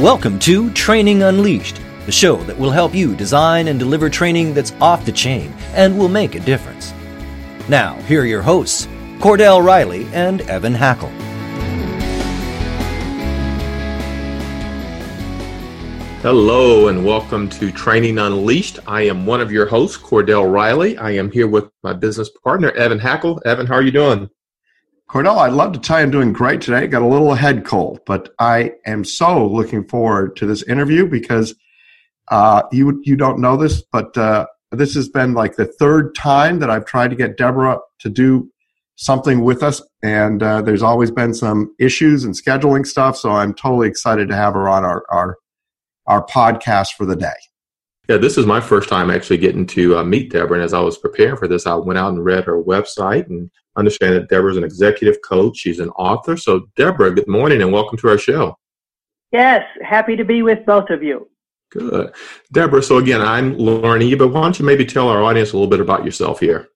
Welcome to Training Unleashed, the show that will help you design and deliver training that's off the chain and will make a difference. Now, here are your hosts, Cordell Riley and Evan Hackel. Hello and welcome to Training Unleashed. I am one of your hosts, Cordell Riley. I am here with my business partner, Evan Hackel. Evan, how are you doing? Cordell, I'd love to tell you I'm doing great today. Got a little head cold, but I am so looking forward to this interview because uh, you you don't know this, but uh, this has been like the third time that I've tried to get Deborah to do something with us, and uh, there's always been some issues and scheduling stuff. So I'm totally excited to have her on our our, our podcast for the day. Yeah, this is my first time actually getting to uh, meet Deborah. And as I was preparing for this, I went out and read her website and understand that Deborah's an executive coach. She's an author. So, Deborah, good morning and welcome to our show. Yes, happy to be with both of you. Good. Deborah, so again, I'm learning you, but why don't you maybe tell our audience a little bit about yourself here?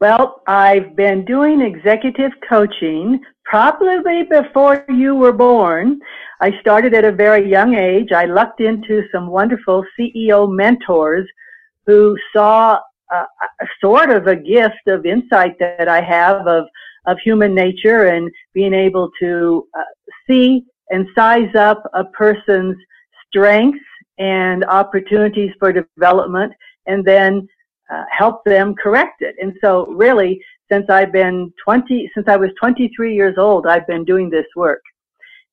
Well, I've been doing executive coaching probably before you were born. I started at a very young age. I lucked into some wonderful CEO mentors who saw a sort of a gift of insight that I have of, of human nature and being able to uh, see and size up a person's strengths and opportunities for development and then uh, help them correct it. And so really, since I've been 20, since I was 23 years old, I've been doing this work.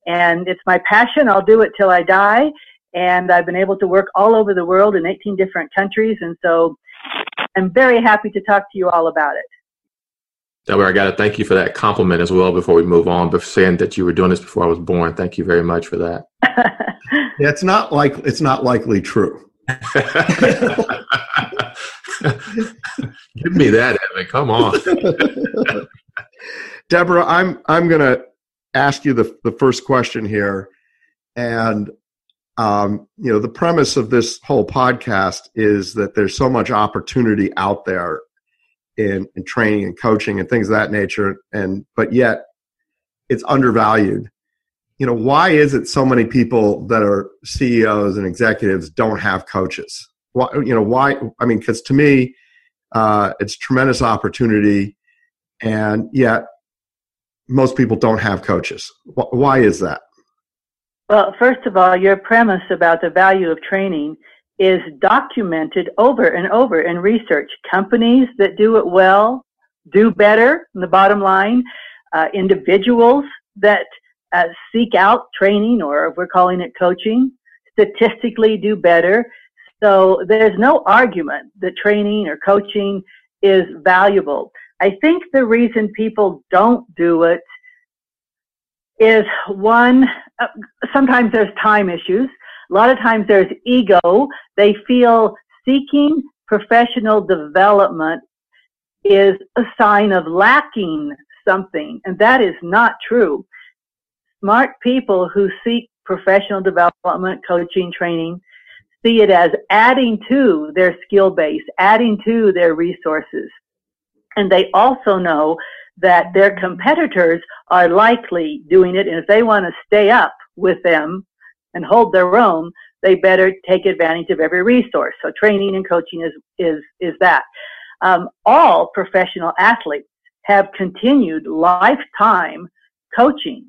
And it's my passion. I'll do it till I die. And I've been able to work all over the world in 18 different countries. And so I'm very happy to talk to you all about it. Deborah, I got to thank you for that compliment as well before we move on, but saying that you were doing this before I was born. Thank you very much for that. yeah, it's not like it's not likely true. Give me that, Evan. Come on. Deborah, I'm I'm going to ask you the the first question here, and um, you know the premise of this whole podcast is that there's so much opportunity out there in, in training and coaching and things of that nature, and but yet it's undervalued. You know, why is it so many people that are CEOs and executives don't have coaches? Why, you know, why? I mean, because to me, uh, it's tremendous opportunity, and yet most people don't have coaches. Why is that? Well, first of all, your premise about the value of training is documented over and over in research. Companies that do it well do better. In the bottom line, uh, individuals that uh, seek out training, or we're calling it coaching, statistically do better. So there's no argument that training or coaching is valuable. I think the reason people don't do it is one, uh, sometimes there's time issues. A lot of times there's ego. They feel seeking professional development is a sign of lacking something, and that is not true. Smart people who seek professional development, coaching, training, see it as adding to their skill base, adding to their resources. And they also know that their competitors are likely doing it. And if they want to stay up with them and hold their own, they better take advantage of every resource. So training and coaching is, is, is that. Um, all professional athletes have continued lifetime coaching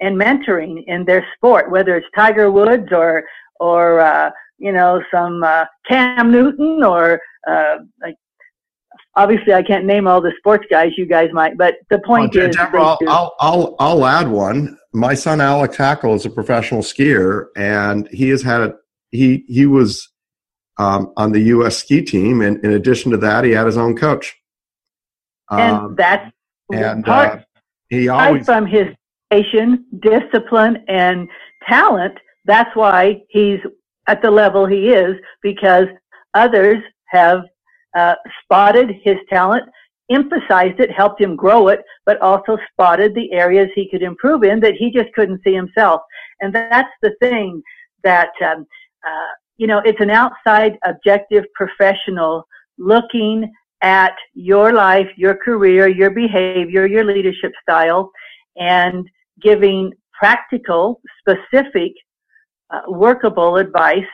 and mentoring in their sport, whether it's Tiger Woods or, or, uh, you know, some uh, Cam Newton or uh, like obviously I can't name all the sports guys you guys might, but the point well, is. Deborah, I'll, I'll, I'll add one. My son Alec Hackel is a professional skier, and he has had a he he was um, on the U.S. ski team, and in addition to that, he had his own coach. And um, that's and part uh, he always from his patient, discipline, and talent. That's why he's at the level he is because others have uh, spotted his talent, emphasized it, helped him grow it, but also spotted the areas he could improve in that he just couldn't see himself. And that's the thing that, um, uh, you know, it's an outside objective professional looking at your life, your career, your behavior, your leadership style, and giving practical, specific uh, workable advice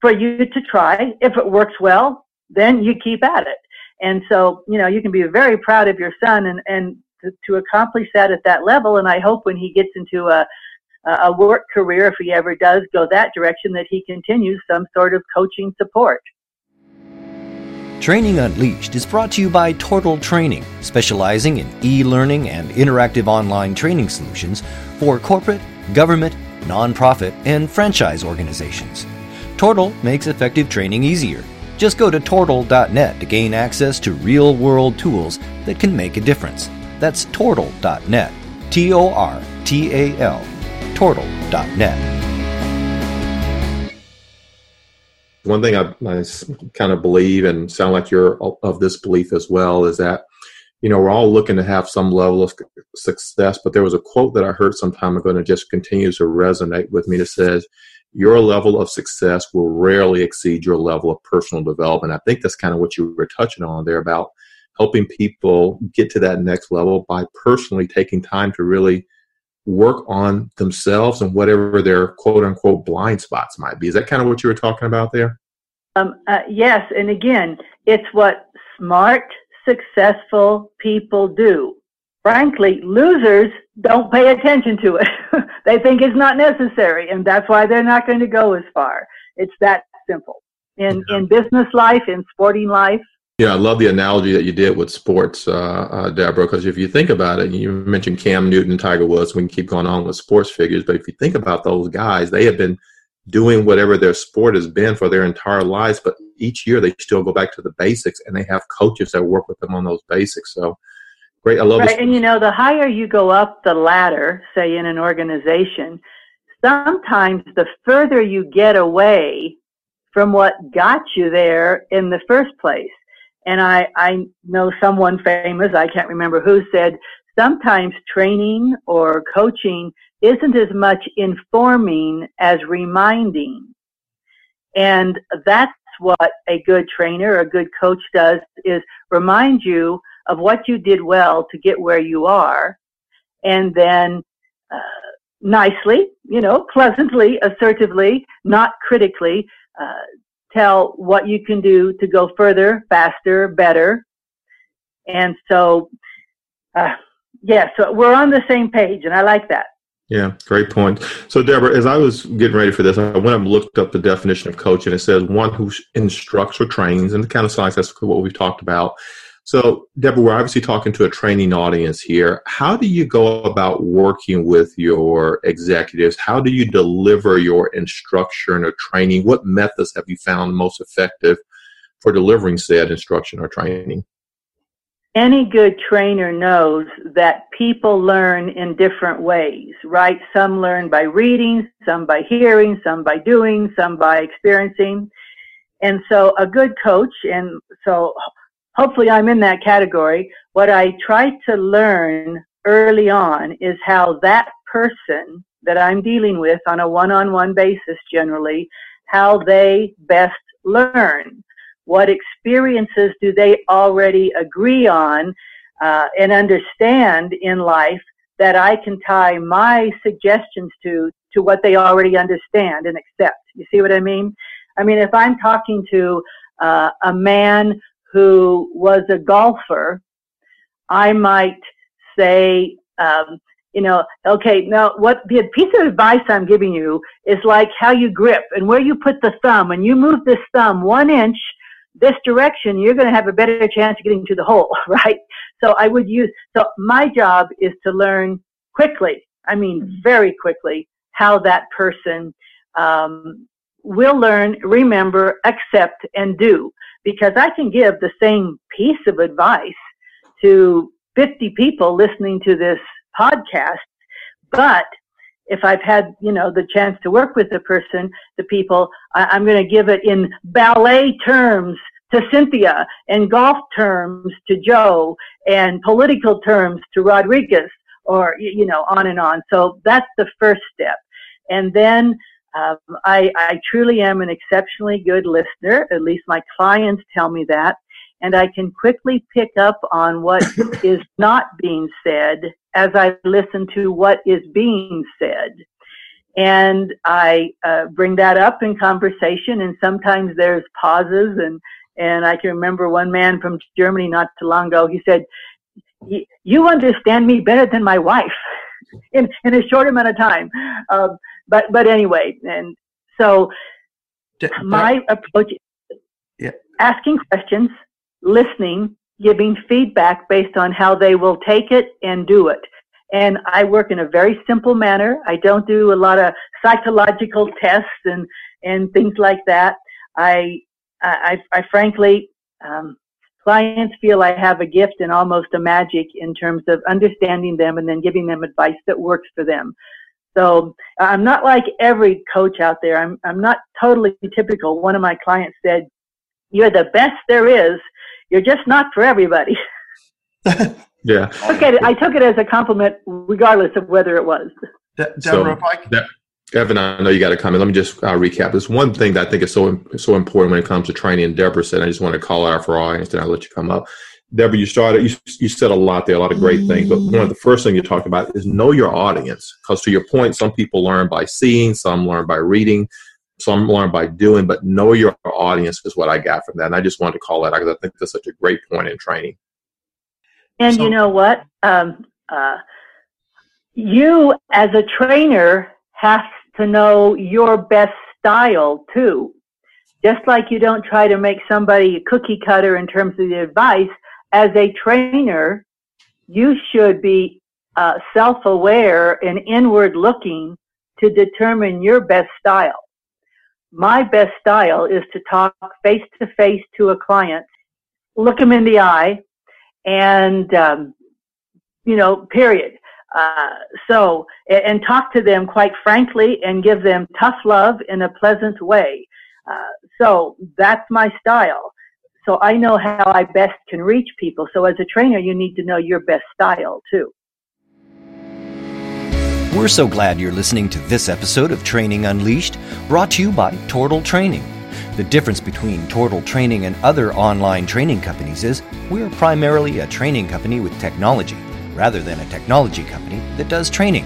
for you to try. If it works well, then you keep at it. And so, you know, you can be very proud of your son and, and to, to accomplish that at that level. And I hope when he gets into a, a work career, if he ever does go that direction, that he continues some sort of coaching support. Training Unleashed is brought to you by Tortal Training, specializing in e learning and interactive online training solutions for corporate, government, nonprofit, and franchise organizations. Tortal makes effective training easier. Just go to tortal.net to gain access to real world tools that can make a difference. That's tortal.net. T O R T A L. Tortal.net. One thing I, I kind of believe and sound like you're of this belief as well is that you know, we're all looking to have some level of success, but there was a quote that I heard some time ago and it just continues to resonate with me that says, your level of success will rarely exceed your level of personal development. I think that's kind of what you were touching on there about helping people get to that next level by personally taking time to really work on themselves and whatever their quote unquote blind spots might be. Is that kind of what you were talking about there? Um, uh, yes. And again, it's what smart, successful people do. Frankly, losers don't pay attention to it. they think it's not necessary, and that's why they're not going to go as far. It's that simple. In yeah. in business life, in sporting life. Yeah, I love the analogy that you did with sports, uh, uh, Deborah. Because if you think about it, you mentioned Cam Newton Tiger Woods. We can keep going on with sports figures, but if you think about those guys, they have been doing whatever their sport has been for their entire lives, but each year they still go back to the basics and they have coaches that work with them on those basics. So great. I love right. And you know, the higher you go up the ladder, say in an organization, sometimes the further you get away from what got you there in the first place. And I, I know someone famous, I can't remember who said, sometimes training or coaching isn't as much informing as reminding. And that's what a good trainer, a good coach does is remind you of what you did well to get where you are. And then, uh, nicely, you know, pleasantly, assertively, not critically, uh, tell what you can do to go further, faster, better. And so, uh, yeah, so we're on the same page, and I like that. Yeah, great point. So, Deborah, as I was getting ready for this, I went and looked up the definition of coach, and it says one who instructs or trains, and it kind of sounds like that's what we've talked about. So, Deborah, we're obviously talking to a training audience here. How do you go about working with your executives? How do you deliver your instruction or training? What methods have you found most effective for delivering said instruction or training? any good trainer knows that people learn in different ways, right? Some learn by reading, some by hearing, some by doing, some by experiencing. And so a good coach, and so hopefully I'm in that category, what I try to learn early on is how that person that I'm dealing with on a one-on-one basis generally, how they best learn what experiences do they already agree on uh, and understand in life that I can tie my suggestions to to what they already understand and accept. You see what I mean? I mean, if I'm talking to uh, a man who was a golfer, I might say, um, you know, okay, now what the piece of advice I'm giving you is like how you grip and where you put the thumb. When you move this thumb one inch this direction, you're going to have a better chance of getting to the hole, right? So I would use, so my job is to learn quickly, I mean very quickly, how that person um, will learn, remember, accept, and do. Because I can give the same piece of advice to 50 people listening to this podcast, but if I've had, you know, the chance to work with the person, the people, I, am going to give it in ballet terms to Cynthia and golf terms to Joe and political terms to Rodriguez or, you know, on and on. So that's the first step. And then, um, I, I truly am an exceptionally good listener. At least my clients tell me that. And I can quickly pick up on what is not being said as I listen to what is being said. and I uh, bring that up in conversation. And sometimes there's pauses, and and I can remember one man from Germany not too long ago. He said, "You understand me better than my wife." in in a short amount of time, um, but but anyway, and so my approach yeah. asking questions, listening, giving feedback based on how they will take it and do it. And I work in a very simple manner. I don't do a lot of psychological tests and, and things like that. I, I, I frankly, um, clients feel I have a gift and almost a magic in terms of understanding them and then giving them advice that works for them. So I'm not like every coach out there. I'm, I'm not totally typical. One of my clients said, you're the best there is. You're just not for everybody. yeah. Okay, I took it as a compliment, regardless of whether it was. De- Deborah, so, Evan, I know you got to comment. Let me just uh, recap. There's one thing that I think is so so important when it comes to training. And Deborah said, I just want to call out for our audience, and I'll let you come up. Deborah, you started, you, you said a lot there, a lot of great things. But one of the first things you talked about is know your audience. Because to your point, some people learn by seeing, some learn by reading, some learn by doing, but know your audience is what I got from that. And I just wanted to call that out because I think that's such a great point in training. And so, you know what? Um, uh, you, as a trainer, have to know your best style too. Just like you don't try to make somebody a cookie cutter in terms of the advice, as a trainer, you should be uh, self-aware and inward looking to determine your best style. My best style is to talk face to face to a client, look them in the eye, and um, you know, period. Uh, so, and talk to them quite frankly and give them tough love in a pleasant way. Uh, so that's my style. So I know how I best can reach people. So as a trainer, you need to know your best style too. We're so glad you're listening to this episode of Training Unleashed, brought to you by Tortal Training. The difference between Tortal Training and other online training companies is we're primarily a training company with technology, rather than a technology company that does training.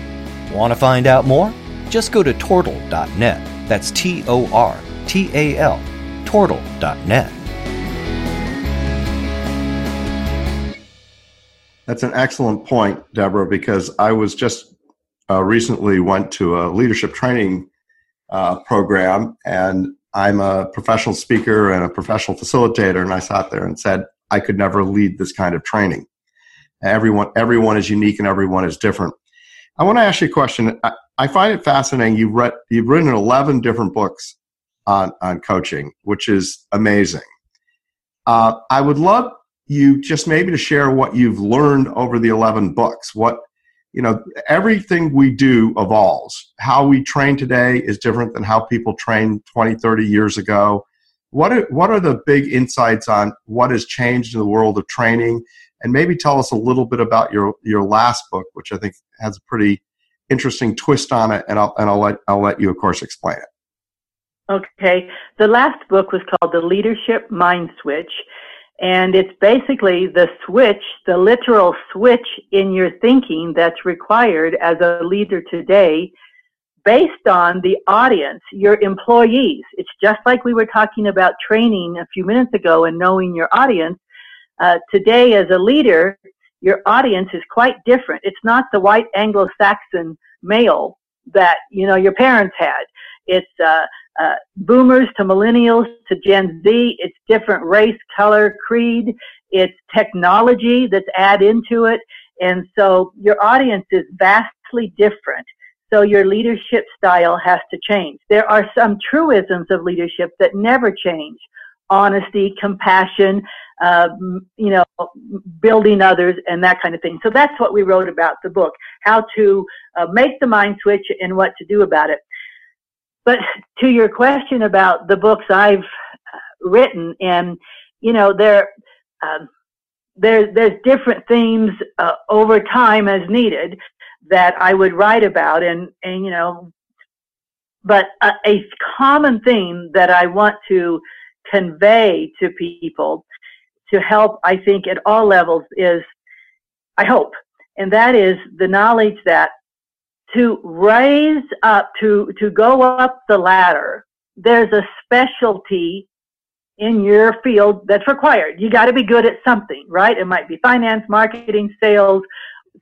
Want to find out more? Just go to tortal.net. That's T O R T A L, tortal.net. That's an excellent point, Deborah, because I was just uh, recently went to a leadership training uh, program, and I'm a professional speaker and a professional facilitator, and I sat there and said I could never lead this kind of training. Everyone, everyone is unique and everyone is different. I want to ask you a question. I, I find it fascinating. You've read, you've written 11 different books on on coaching, which is amazing. Uh, I would love you just maybe to share what you've learned over the 11 books. What, you know, everything we do evolves. How we train today is different than how people trained 20, 30 years ago. What are, what are the big insights on what has changed in the world of training? And maybe tell us a little bit about your, your last book, which I think has a pretty interesting twist on it. And I'll, and I'll let, I'll let you, of course, explain it. Okay. The last book was called The Leadership Mind Switch. And it's basically the switch, the literal switch in your thinking that's required as a leader today based on the audience, your employees. It's just like we were talking about training a few minutes ago and knowing your audience. Uh, today as a leader, your audience is quite different. It's not the white Anglo-Saxon male that, you know, your parents had. It's, uh, uh, boomers to millennials to Gen Z. It's different race, color, creed. It's technology that's add into it. And so your audience is vastly different. So your leadership style has to change. There are some truisms of leadership that never change. Honesty, compassion, uh, you know, building others and that kind of thing. So that's what we wrote about the book, how to uh, make the mind switch and what to do about it. But to your question about the books I've uh, written, and you know, there, um, there, there's different themes uh, over time as needed that I would write about, and and you know, but a, a common theme that I want to convey to people to help, I think, at all levels is, I hope, and that is the knowledge that to raise up, to, to go up the ladder, there's a specialty in your field that's required. You got to be good at something, right? It might be finance, marketing, sales,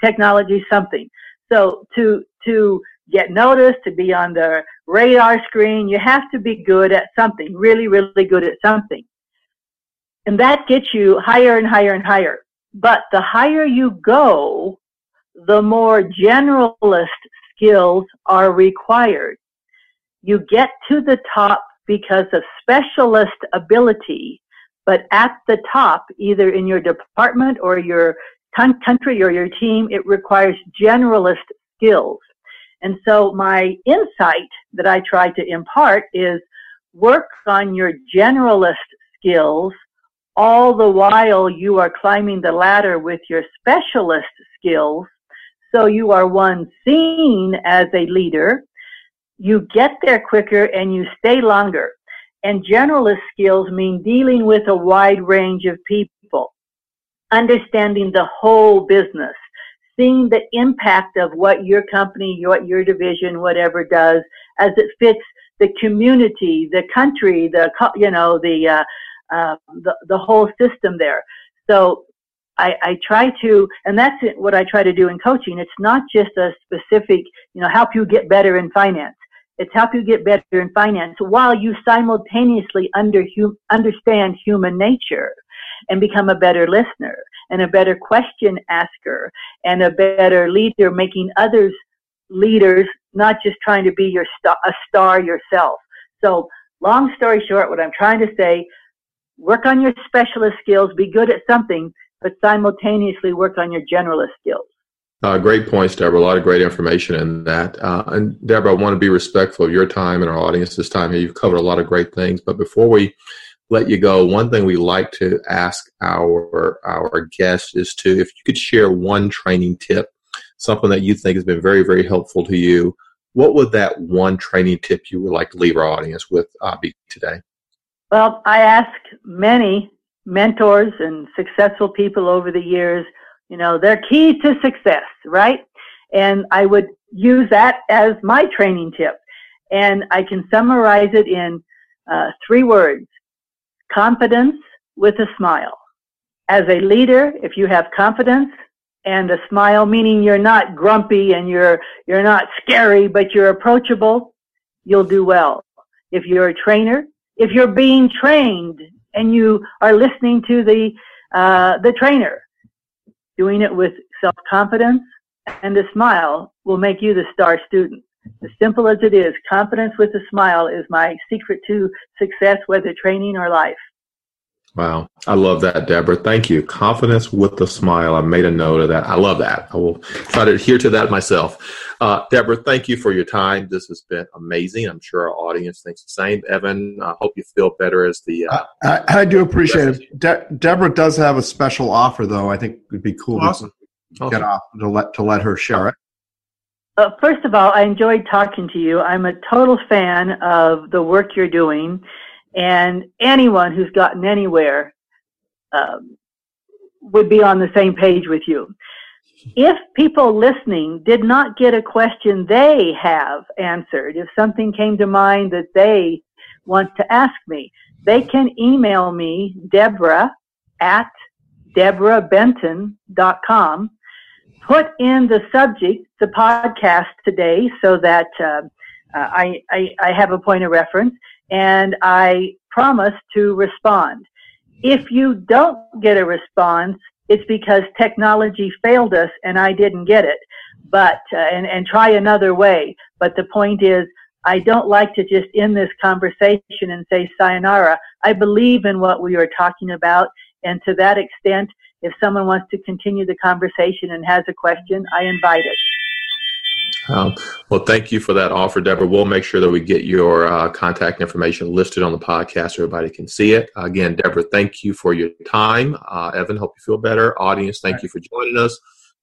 technology, something. So to, to get noticed, to be on the radar screen, you have to be good at something, really, really good at something. And that gets you higher and higher and higher. But the higher you go, the more generalist skills are required. You get to the top because of specialist ability, but at the top, either in your department or your country or your team, it requires generalist skills. And so my insight that I try to impart is work on your generalist skills all the while you are climbing the ladder with your specialist skills. So you are one seen as a leader. You get there quicker and you stay longer. And generalist skills mean dealing with a wide range of people, understanding the whole business, seeing the impact of what your company, what your division, whatever does as it fits the community, the country, the, you know, the, uh, uh, the, the whole system there. So I, I try to, and that's what I try to do in coaching. It's not just a specific, you know, help you get better in finance. It's help you get better in finance while you simultaneously under, understand human nature and become a better listener and a better question asker and a better leader, making others leaders, not just trying to be your star, a star yourself. So long story short, what I'm trying to say, work on your specialist skills, be good at something, but simultaneously work on your generalist skills. Uh, great points, Deborah. A lot of great information in that. Uh, and Deborah, I want to be respectful of your time and our audience this time. You've covered a lot of great things. But before we let you go, one thing we like to ask our our guests is to if you could share one training tip, something that you think has been very very helpful to you. What would that one training tip you would like to leave our audience with uh, be today? Well, I ask many mentors and successful people over the years, you know, their key to success, right? And I would use that as my training tip. And I can summarize it in uh, three words confidence with a smile. As a leader, if you have confidence and a smile, meaning you're not grumpy and you're, you're not scary, but you're approachable, you'll do well. If you're a trainer, if you're being trained and you are listening to the, uh, the trainer, doing it with self-confidence and a smile will make you the star student. As simple as it is, confidence with a smile is my secret to success, whether training or life. Wow. I love that, Deborah. Thank you. Confidence with a smile. I made a note of that. I love that. I will try to adhere to that myself. Uh, Deborah, thank you for your time. This has been amazing. I'm sure our audience thinks the same. Evan, I hope you feel better as the. Uh, I, I, do appreciate it. De- Deborah does have a special offer, though. I think it would be cool awesome. to awesome. get off to let to let her share it. Uh, first of all, I enjoyed talking to you. I'm a total fan of the work you're doing, and anyone who's gotten anywhere um, would be on the same page with you. If people listening did not get a question they have answered, if something came to mind that they want to ask me, they can email me, Deborah at deborahbenton.com put in the subject, the podcast today, so that uh, uh, I, I, I have a point of reference, and I promise to respond. If you don't get a response, it's because technology failed us and I didn't get it. But uh, and and try another way. But the point is, I don't like to just end this conversation and say sayonara. I believe in what we are talking about, and to that extent, if someone wants to continue the conversation and has a question, I invite it. Um, well, thank you for that offer, Deborah. We'll make sure that we get your uh, contact information listed on the podcast so everybody can see it. Again, Deborah, thank you for your time. Uh, Evan, hope you feel better. Audience, thank you for joining us.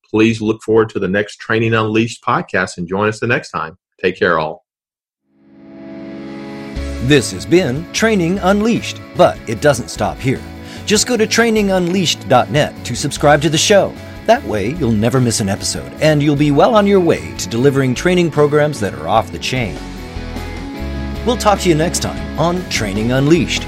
Please look forward to the next Training Unleashed podcast and join us the next time. Take care, all. This has been Training Unleashed, but it doesn't stop here. Just go to trainingunleashed.net to subscribe to the show That way, you'll never miss an episode, and you'll be well on your way to delivering training programs that are off the chain. We'll talk to you next time on Training Unleashed.